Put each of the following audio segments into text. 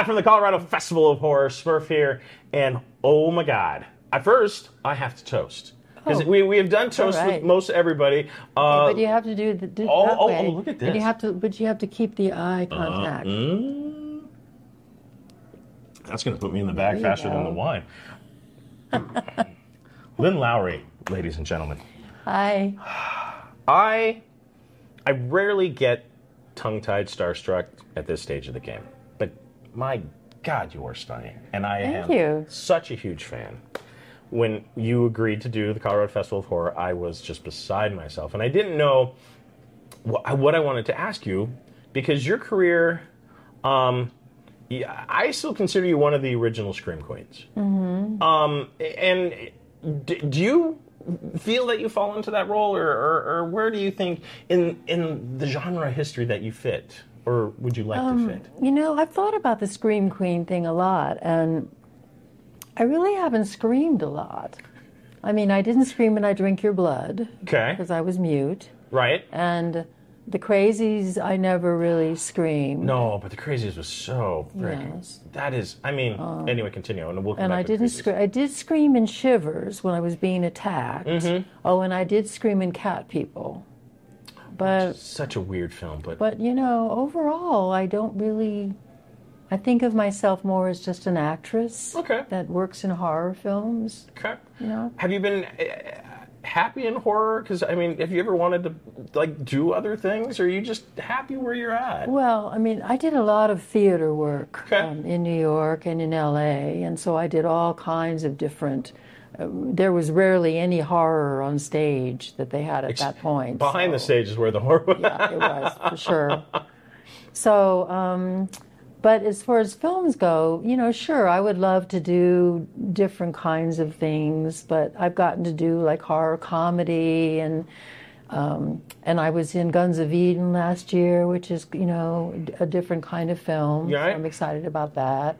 Live from the Colorado Festival of Horror, Smurf here, and oh my God! At first, I have to toast because Oh. we, we have done toast right. with most everybody. Uh, but you have to do the do oh, that oh, way. oh, look at And you have to, but you have to keep the eye contact. mm, that's going to put me in the bag faster than the wine. Lynn Lowry, ladies and gentlemen. I I I rarely get tongue-tied starstruck at this stage of the game. My God, you are stunning. And I Thank am you. such a huge fan. When you agreed to do the Colorado Festival of Horror, I was just beside myself. And I didn't know wh- what I wanted to ask you because your career, um, I still consider you one of the original Scream Queens. Mm-hmm. Um, and d- do you feel that you fall into that role, or, or, or where do you think in in the genre history that you fit, or would you like Um, to fit? You know, I've thought about the Scream Queen thing a lot, and I really haven't screamed a lot. I mean, I didn't scream in I Drink Your Blood Okay, because I was mute, right? and the Crazies, I never really screamed. No, but the Crazies was so freaking. Yes. Um, That is, I mean. anyway, continue, and we'll come And I didn't scream. I did scream in Shivers when I was being attacked. Mm-hmm. Oh, and I did scream in Cat People. But Such a weird film, but, But you know, overall, I don't really. I think of myself more as just an actress Okay. that works in horror films. okay. You know, Have you been uh, happy in horror? Because I mean, have you ever wanted to like do other things, or are you just happy where you're at? well, I mean, I did a lot of theater work Okay. um, in New York and in L.A., and so I did all kinds of different. There was rarely any horror on stage that they had at that point. Behind the stage is where the horror. yeah, it was for sure. So, um, but as far as films go, you know, sure, I would love to do different kinds of things, but I've gotten to do like horror comedy and. Um, and I was in Guns of Eden last year, which is, you know, a different kind of film. Yeah, so. I'm excited about that.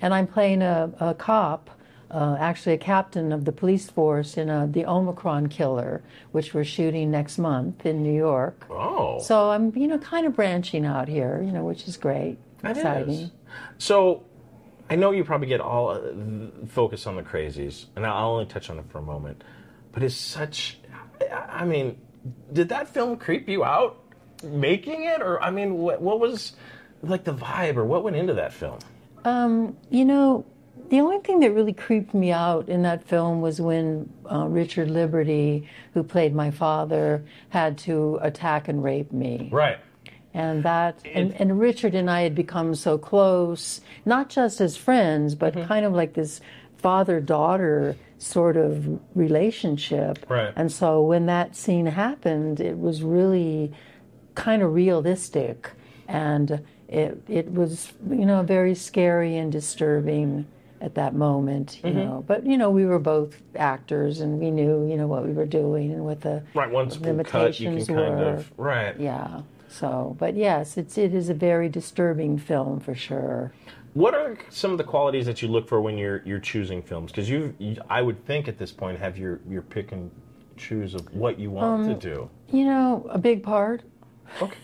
And I'm playing a, a cop, uh, actually a captain of the police force in a, the Omicron Killer, which we're shooting next month in New York. Oh, So I'm, you know, kind of branching out here, you know, which is great, that exciting. is. So, I know you probably get all uh, focus on the crazies, and I'll only touch on it for a moment. But it's such. I- I mean, did that film creep you out making it, or I mean, what, what was like the vibe, or what went into that film? Um, you know, the only thing that really creeped me out in that film was when uh, Richard Liberty, who played my father, had to attack and rape me. Right. and that and, and richard and i had become so close not just as friends but Mm-hmm. kind of like this father daughter sort of relationship Right. and so when that scene happened it was really kind of realistic and it it was you know very scary and disturbing at that moment Mm-hmm. you know but you know we were both actors and we knew you know what we were doing and what the Right. Once we cut, you can limitations kind were. of right. yeah. So, but yes, it's it is a very disturbing film for sure. What are some of the qualities that you look for when you're you're choosing films? Because you, you, I would think at this point, have your your pick and choose of what you want Um, to do. You know, a big part. Okay.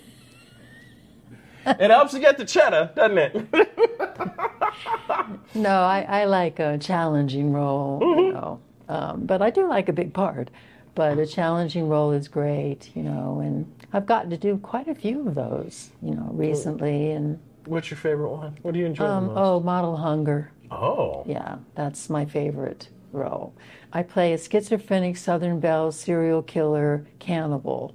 it helps to get the cheddar, doesn't it? No, I, I like a challenging role. You know, um, but I do like a big part. But a challenging role is great. You know, and I've gotten to do quite a few of those. You know, recently and What's your favorite one? What do you enjoy um, the most? oh, Model Hunger. Oh. Yeah, that's my favorite role. I play a schizophrenic Southern Belle serial killer cannibal.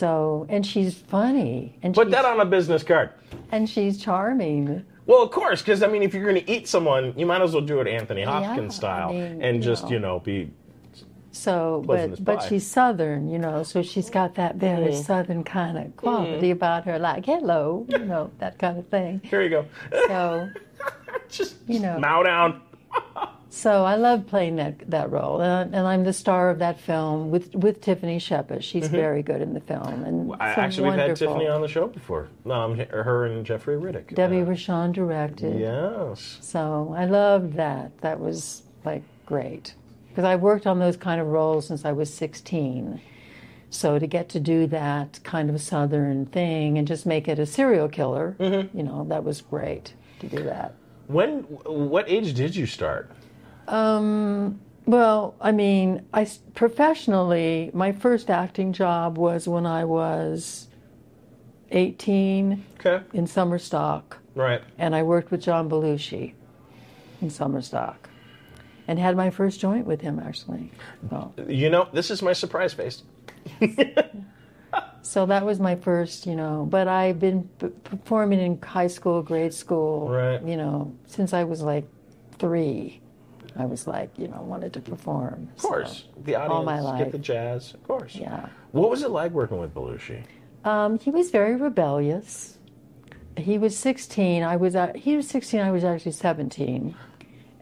So, and she's funny, and Put she's, that on a business card. and she's charming. Well, of course, because I mean, if you're going to eat someone, you might as well do it Anthony Hopkins Yeah, I style mean, and you just know. you know be So, but but she's southern, you know, so she's got that very Mm. southern kind of quality about her, like hello, you know, that kind of thing. Here you go. So, Just You know. mow down. so I love playing that that role, and, and I'm the star of that film with with Tiffany Shepis. She's very good in the film, and Mm-hmm. I, so actually, we've had. Tiffany on the show before. Um, her and Jeffrey Reddick. Debbie Uh, Rochon directed. yes. So I loved that. That was like great because I worked on those kind of roles since I was 16. So to get to do that kind of southern thing and just make it a serial killer, Mm-hmm. you know, that was great to do that. When? What age did you start? Um, well, I mean, I professionally, my first acting job was when I was 18 Okay. in summer stock. Right. and I worked with John Belushi in Summerstock, and had my first joint with him actually. So, You know, this is my surprise face. so that was my first, you know. But I've been p- performing in high school, grade school, Right. you know, since I was like three. I was like, you know, wanted to perform. Of course. the audience all my get the jazz. Of course. Yeah. What was it like working with Belushi? Um, he was very rebellious. He was 16. I was uh, he was 16. I was actually 17,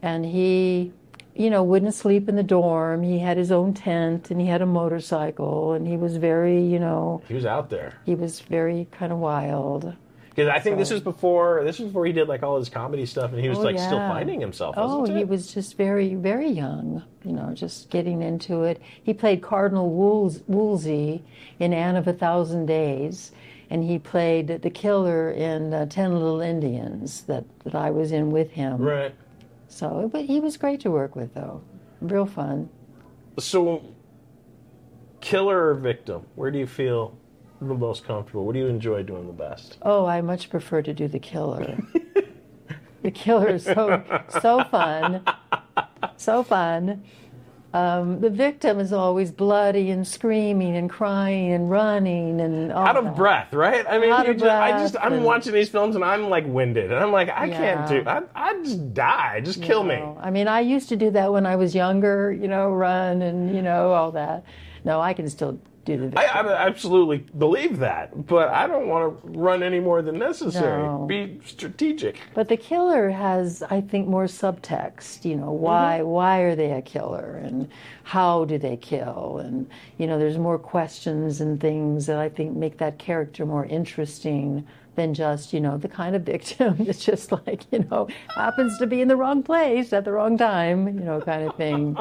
and he, you know, wouldn't sleep in the dorm. He had his own tent and he had a motorcycle, and he was very, you know, He was out there. he was very kind of wild. Because I think this was before this was before he did like all his comedy stuff, and he was Oh, like still finding himself. Oh, he it? was just very, very young, you know, just getting into it. He played Cardinal Wools- Wolsey in Anne of a Thousand Days, and he played the killer in uh, Ten Little Indians that, that I was in with him. right. So, but he was great to work with, though. Real fun. So, killer or victim? Where do you feel the most comfortable? What do you enjoy doing the best? Oh, I much prefer to do the killer. the killer is so so fun, so fun. Um, the victim is always bloody and screaming and crying and running and all Out of that. breath, right? I mean, Out of just, I just I'm and- watching these films and I'm like winded, and I'm like, I can't do. I I just die. Just kill me. I mean, I used to do that when I was younger, you know, run and you know all that. No, I can still do the I. I absolutely believe that, but I don't want to run any more than necessary. No. Be strategic. But the killer has, I think, more subtext. You know, mm-hmm. why why are they a killer, and how do they kill, and you know, there's more questions and things that I think make that character more interesting than just you know the kind of victim that's just like you know happens to be in the wrong place at the wrong time, you know, kind of thing.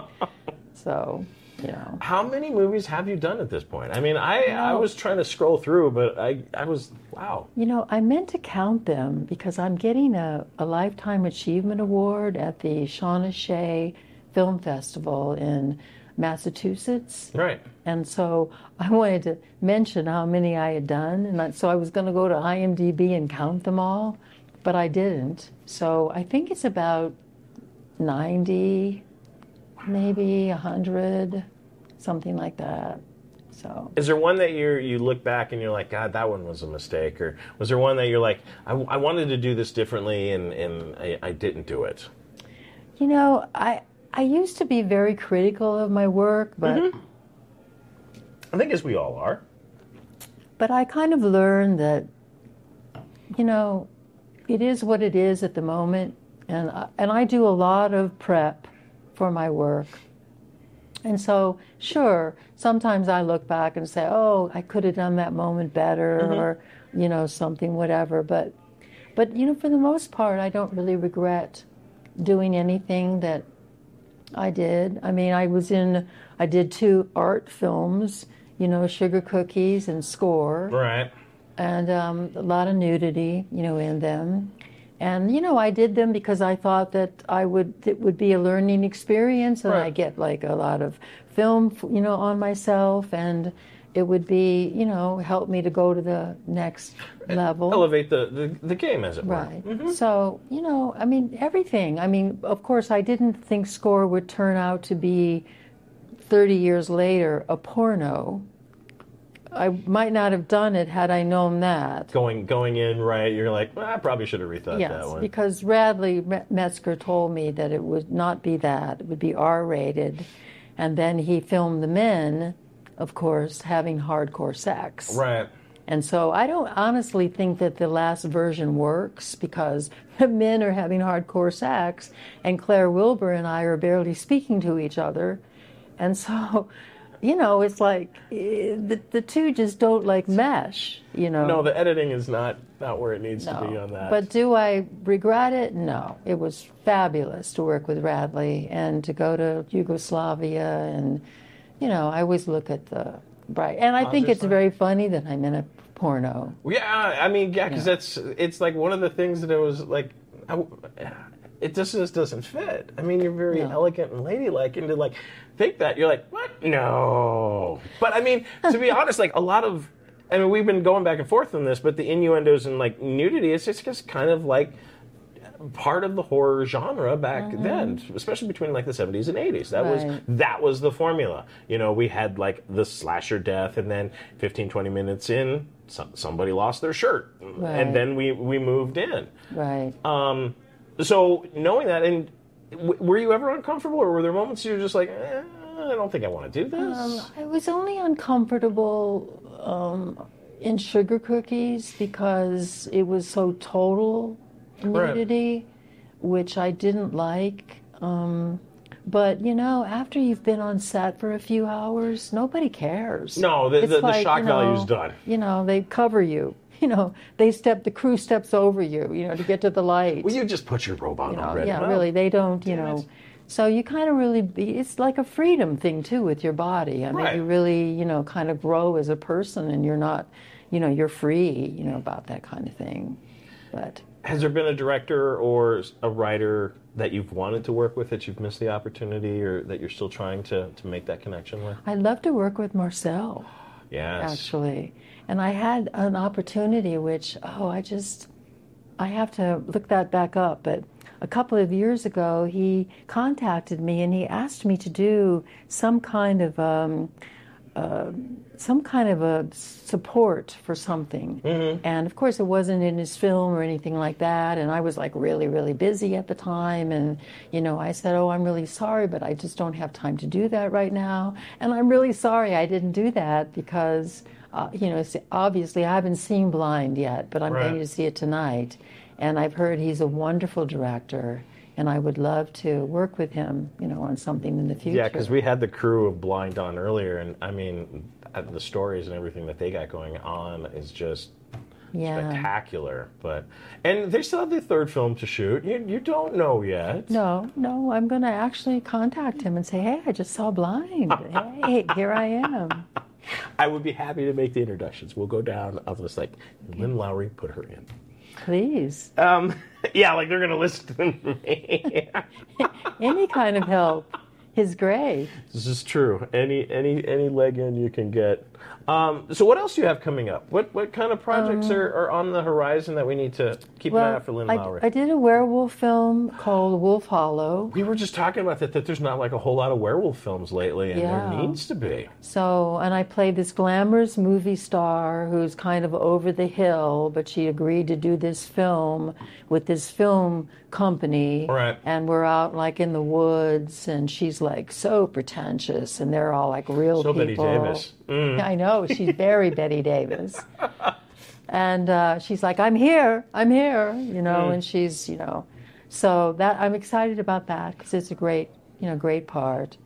So, you know. How many movies have you done at this point? I mean, I I was trying to scroll through, but I I was wow. You know, I meant to count them because I'm getting a, a Lifetime Achievement Award at the Shawnee Film Festival in Massachusetts. Right. And so I wanted to mention how many I had done. And I, so I was going to go to IMDb and count them all, but I didn't. So I think it's about 90, maybe 100, something like that. So. Is there one that you you look back and you're like, God, that one was a mistake, or was there one that you're like, I, I wanted to do this differently and and I, I didn't do it? You know, I I used to be very critical of my work, but mm-hmm. I think as we all are. but I kind of learned that you know, it is what it is at the moment, and I, and I do a lot of prep for my work. And so, sure, sometimes I look back and say, "Oh, I could have done that moment better," or you know, something, whatever. But, but you know, for the most part, I don't really regret doing anything that I did. I mean, I was in, I did two art films, you know, Sugar Cookies and Score, Right. and um, a lot of nudity, you know, in them. And you know, I did them because I thought that I would it would be a learning experience, and Right. I get like a lot of film, you know, on myself, and it would be, you know, help me to go to the next level. Elevate the, the, the game, as it were. Right. Mm-hmm. So, you know, I mean, everything. I mean, of course, I didn't think Score would turn out to be 30 years later a porno. I might not have done it had I known that. Going going in right, you're like, well, I probably should have rethought Yes, that one. Yes, because Radley Metzger told me that it would not be that. It would be R rated. and then he filmed the men, of course, having hardcore sex. Right. And so I don't honestly think that the last version works because the men are having hardcore sex and Claire Wilbur and I are barely speaking to each other. And so, you know, it's like eh, the, the two just don't like mesh, you know. No, the editing is not not where it needs to be on that. But do I regret it? No. It was fabulous to work with Radley and to go to Yugoslavia and you know, I always look at the bright and I think it's very funny that I'm in a porno. Yeah, I mean, yeah, because Yeah. that's it's like one of the things that it was like, I, it just just doesn't fit. I mean, you're very No. elegant and ladylike, and to like think that you're like, what? No. But I mean, to be honest, like a lot of, I mean, we've been going back and forth on this, but the innuendos and like nudity, it's just, just kind of like part of the horror genre back then, especially between like the 70s and 80s. That was Mm-hmm. That was the formula. You know, we had like the slasher death, and then 15, 20 minutes in, some, somebody lost their shirt, Right. and then we we moved in. Right. Um, so knowing that, and w- were you ever uncomfortable, or were there moments you were just like, eh, I don't think I want to do this? Um, I was only uncomfortable um, in sugar cookies because it was so total Right. nudity, which I didn't like. Um, but you know, after you've been on set for a few hours, nobody cares. No, the- the- the like, shock you know, value's done. You know, they cover you. You know, they step the crew steps over you. You know, to get to the light. well, you just put your robe on You know, already. yeah, Well, really, they don't, you know. it. So you kind of really, be, it's like a freedom thing too with your body. I mean, Right. you really, you know, kind of grow as a person, and you're not, you know, you're free, you know, about that kind of thing. But Has there been a director or a writer that you've wanted to work with that you've missed the opportunity, or that you're still trying to to make that connection with? I'd love to work with Marcel. Yes. actually. And I had an opportunity which, oh, I just, I have to look that back up. But a couple of years ago, he contacted me and he asked me to do some kind of, um, uh, some kind of a support for something. And of course, it wasn't in his film or anything like that. And I was like really, really busy at the time. And, you know, I said, Oh, I'm really sorry, but I just don't have time to do that right now. And I'm really sorry I didn't do that because, uh, you know, it's- obviously I haven't seen Blind yet, but I'm Right. going to see it tonight. And I've heard he's a wonderful director. And I would love to work with him, you know, on something in the future. Yeah, because we had the crew of Blind on earlier, and I mean, uh, the stories and everything that they got going on is just yeah. spectacular. But and they still have the third film to shoot. You you don't know yet. No, no, I'm going to actually contact him and say, hey, I just saw Blind. hey, here I am. I would be happy to make the introductions. We'll go down. I'll just like Lynn Lowry, put her in. Please. Um, yeah, like they're gonna listen to me. Any kind of help is great. this is true. Any any any leg in you can get. Um, so what else do you have coming up? What what kind of projects are, are on the horizon that we need to keep an eye out for Lynn I, Lowry? I did a werewolf film called Wolf Hollow. we were just talking about that. That there's not like a whole lot of werewolf films lately, and Yeah. there needs to be. So, and I played this glamorous movie star who's kind of over the hill, but she agreed to do this film with this film company. Right. And we're out like in the woods, and she's like so pretentious, and they're all like real So Bette people. Davis. Mm. I know she's very Bette Davis. And uh, she's like, "I'm here, I'm here," you know, Mm. and she's, you know, so that I'm excited about that because it's a great, you know, great part.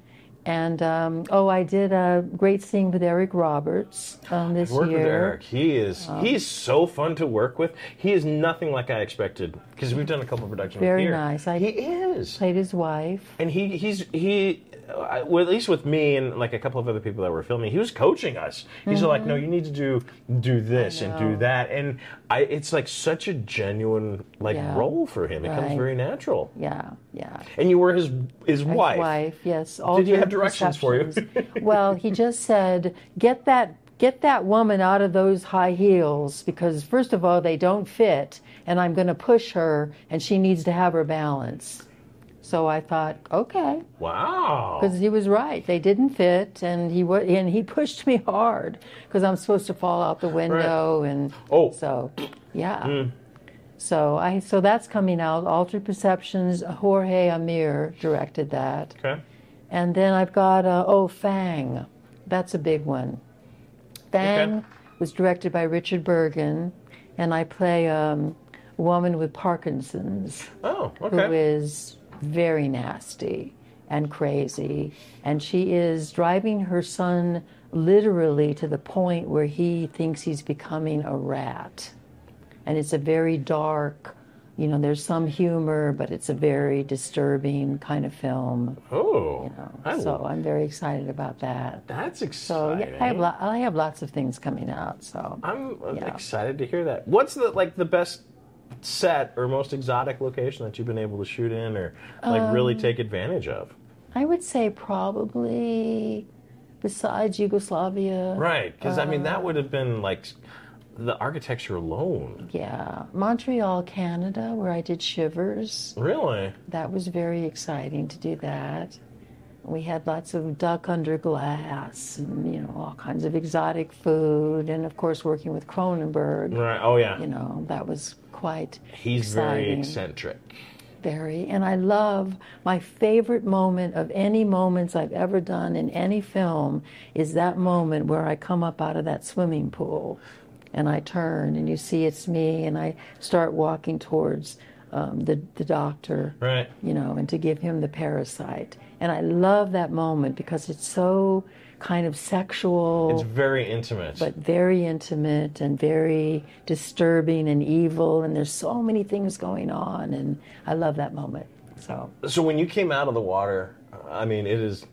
And um, oh, I did a great scene with Eric Roberts um, this year. with Eric. He is he's so fun to work with. He is nothing like I expected because we've done a couple of productions. Very nice. I- he is, Played his wife. and he he's he. Well, at least with me and like a couple of other people that were filming, he was coaching us. He's like, "No, you need to do do this and do Mm-hmm. that," and I. It's like such a genuine like Yeah. role for him. It comes very natural. Yeah, yeah. And you were his his His wife. wife, yes. All Did he the have directions for you? well, he just said, "Get that, get that woman out of those high heels because first of all, they don't fit, and I'm going to push her, and she needs to have her balance." So I thought, okay, Wow. because he was right. They didn't fit, and he wa- and he pushed me hard because I'm supposed to fall out the window, and Oh. so yeah. So I so that's coming out. Altered Perceptions. Jorge Ameer directed that. Okay. And then I've got uh, oh Fang, that's a big one. Fang Okay. was directed by Richard Burgin, and I play um, a woman with Parkinson's Oh, okay. is very nasty and crazy. And she is driving her son literally to the point where he thinks he's becoming a rat. And it's a very dark, you know, there's some humor, but it's a very disturbing kind of film. Oh, I so I'm very excited about that. That's So exciting. yeah, I have, lo- I have lots of things coming out. So I'm Yeah. excited to hear that. What's the like the best set or most exotic location that you've been able to shoot in or like really Um, take advantage of? I would say probably besides Yugoslavia. Right, because I mean uh, that would have been like the architecture alone. Yeah, Montreal, Canada, where I did Shivers. Really? That was very exciting to do that. We had lots of duck under glass and, you know, all kinds of exotic food. And of course, working with Cronenberg, Right. Oh yeah. you know, that was quite He's very eccentric. Very. And I love my favorite moment of any moments I've ever done in any film is that moment where I come up out of that swimming pool and I turn and you see it's me and I start walking towards um, the, the doctor, Right. you know, and to give him the parasite. And I love that moment because it's so kind of sexual It's very intimate. but very intimate and very disturbing and evil and there's so many things going on and I love that moment. So so when you came out of the water, I mean, it is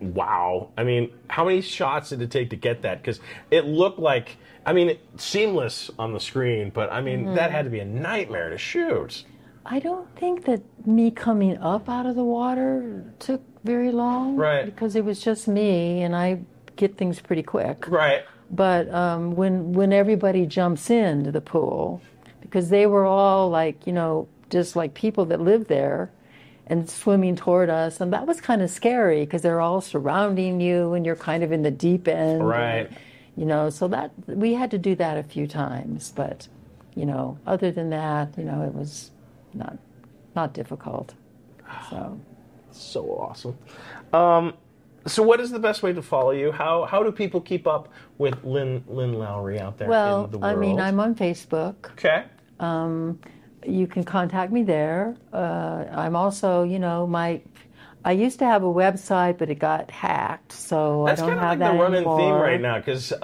wow. I mean, how many shots did it take to get that? Because it looked like, I mean, seamless on the screen, but I mean, Mm-hmm. that had to be a nightmare to shoot. I don't think that me coming up out of the water took very long. Right. Because it was just me and I get things pretty quick. Right. But um, when when everybody jumps into the pool, because they were all like you know just like people that live there, and swimming toward us, and that was kind of scary because they're all surrounding you, and you're kind of in the deep end. Right. You know, so that we had to do that a few times, but you know, other than that, you know, it was not not difficult. So. So awesome. Um, so what is the best way to follow you? How how do people keep up with Lynn Lynn Lowry out there Well, in the I mean, I'm on Facebook. okay. Um, you can contact me there. Uh, I'm also, you know, my. I used to have a website, but it got hacked, so That's I don't kind of have like that the running theme right now because uh,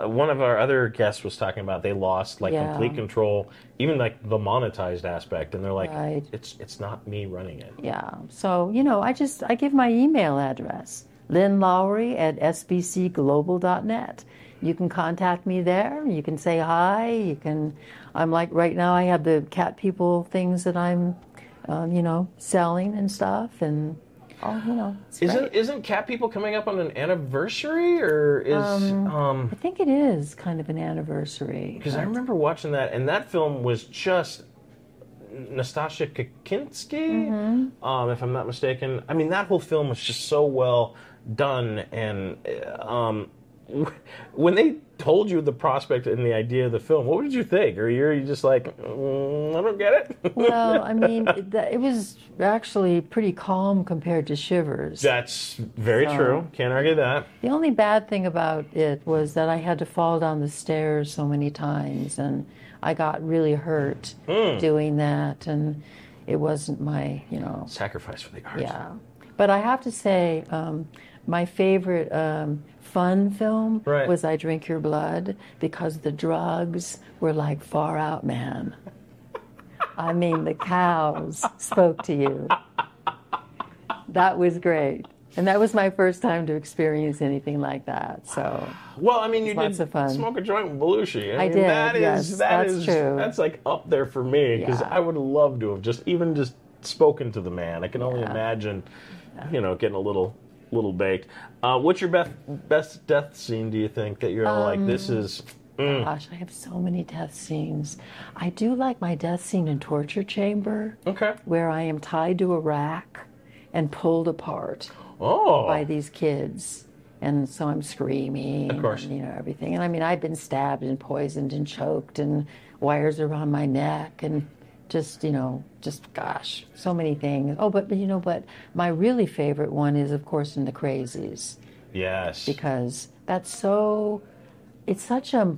uh, one of our other guests was talking about they lost like Yeah. complete control, even like the monetized aspect, and they're like, Right. it's it's not me running it. Yeah. So you know, I just I give my email address, Lynn Lowry at sbcglobal.net. You can contact me there. You can say hi. You can. I'm like right now. I have the cat people things that I'm, um, you know, selling and stuff, and oh, you know, it's Isn't great. isn't Cat People coming up on an anniversary or is um I think it is kind of an anniversary. because I remember watching that and that film was just Nastassja Kakinski, Mm-hmm. um, if I'm not mistaken. I mean that whole film was just so well done and um, when they told you the prospect and the idea of the film, what did you think? Or you're you just like, mm, I don't get it. Well, I mean, it, it was actually pretty calm compared to Shivers. That's very So- true. Can't argue that. The only bad thing about it was that I had to fall down the stairs so many times, and I got really hurt Hmm. doing that, and it wasn't my, you know, Sacrifice for the art. yeah. But I have to say, um, my favorite um, fun film Right. was I Drink Your Blood because the drugs were like far out, man. I mean, the cows spoke to you. That was great. And that was my first time to experience anything like that. So, Well, I mean, you did smoke a joint with Belushi. I, I mean, did, That is yes, that that's is- true. That's like up there for me because Yeah. I would love to have just even just spoken to the man. I can only Yeah. imagine, you know, getting a little little baked. Uh, what's your best best death scene? Do you think that you're like this Um, is? gosh, I have so many death scenes. I do like my death scene in Torture Chamber, Okay. where I am tied to a rack and pulled apart Oh, by these kids. And so I'm screaming, Of course. and, you know everything. And I mean, I've been stabbed and poisoned and choked, and wires around my neck, and just you know, just gosh, so many things. Oh, but, but you know, but my really favorite one is, of course, in the Crazies Yes. because that's so it's such a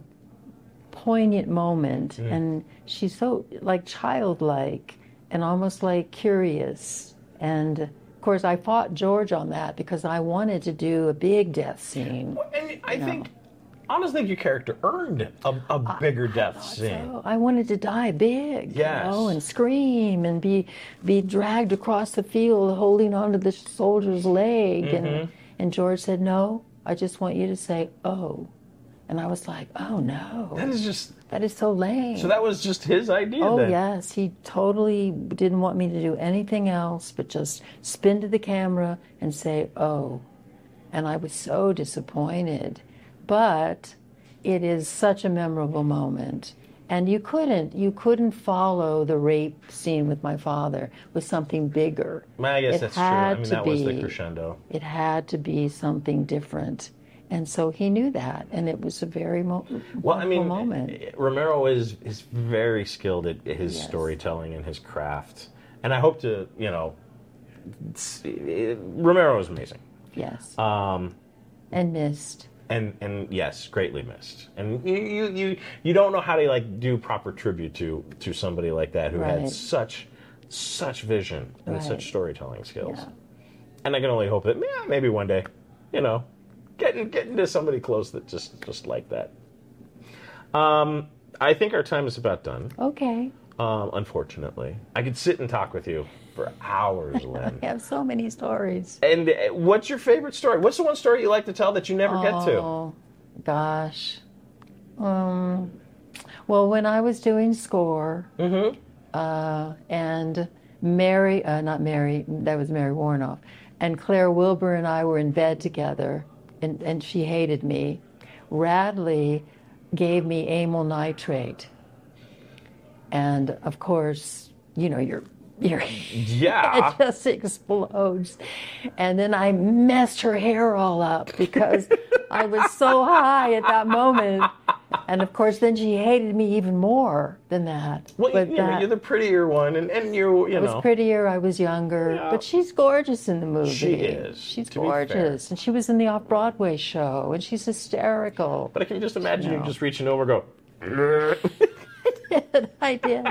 poignant moment Mm. and she's so like childlike and almost like curious and of course i fought george on that because i wanted to do a big death scene and I think, I honestly think your character earned a, a bigger death scene. so i wanted to die big Yes. you know and scream and be be dragged across the field holding onto the soldier's leg Mm-hmm. and and george said no i just want you to say oh and i was like oh no That is just. That is so lame. So that was just his idea. oh then. yes, he totally didn't want me to do anything else but just spin to the camera and say "oh," and I was so disappointed. But it is such a memorable moment, and you couldn't you couldn't follow the rape scene with my father with something bigger. Well, I guess It that's true. I mean, that was the crescendo. It had to be something different. And so he knew that, and it was a very mo- Well, I mean, moment. Romero is is very skilled at his Yes. storytelling and his craft, and I hope to, you know, s- Romero is amazing, Yes. um, and missed. And and yes, greatly missed. And you you you, you don't know how to like do proper tribute to to somebody like that who had such such vision and Right. such storytelling skills. Yeah. And I can only hope that yeah, maybe one day, you know, getting getting to somebody close that just just like that. Um, I think our time is about done. Okay. Um, unfortunately, I could sit and talk with you for hours, Lynn. I have so many stories. And uh, what's your favorite story? What's the one story you like to tell that you never get to? Oh, gosh. Um, well, when I was doing score, Mm-hmm. uh, and Mary, uh, not Mary, that was Mary Warnoff, and Claire Wilbur and I were in bed together, and, and she hated me. Radley gave me amyl nitrate. And of course, you know, you're, you're Yeah. it just explodes. And then I messed her hair all up because I was so high at that moment. And of course, then she hated me even more than that. Well, but you know, that you're the prettier one, and, and you you I was prettier. I was younger, Yeah. but she's gorgeous in the movie. She is, She's to be fair. gorgeous, and she was in the off Broadway show, and she's hysterical. But I can just imagine you No. just reaching over, and go. I did. I did,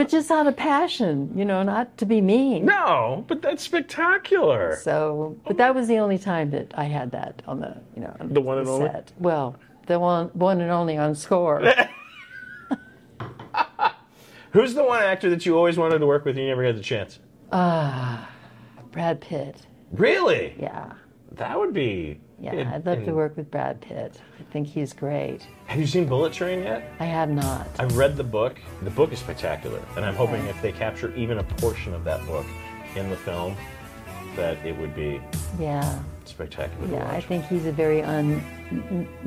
but just out of passion, you know, not to be mean. No, but that's spectacular. So, but that was the only time that I had that on the, you know, on The one and only? set. Well, the one, one and only on score. Who's the one actor that you always wanted to work with and you never had the chance? Ah, Brad Pitt. Really? Yeah, That would be. Yeah. I'd love to work with Brad Pitt. I think he's great. Have you seen Bullet Train yet? I have not. I've read the book. The book is spectacular, and I'm hoping if they capture even a portion of that book in the film, that it would be Yeah, spectacular. yeah. I think he's a very un.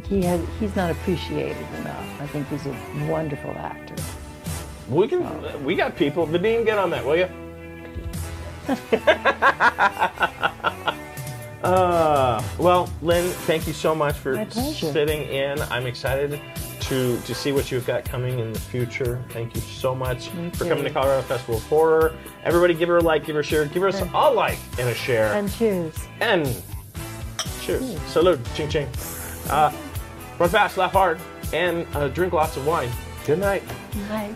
He has. He's not appreciated enough. I think he's a wonderful actor. we can. We got people. Vadim, get on that, will you? uh, well, Lynn, thank you so much for sitting in. I'm excited to to see what you've got coming in the future. Thank you so much for coming to Colorado Festival of Horror. Everybody, give her a like, give her a share, give us a like and a share. And cheers. And cheers. Salute. Ching ching. Uh, run fast, laugh hard, and uh, drink lots of wine. Good night. Night.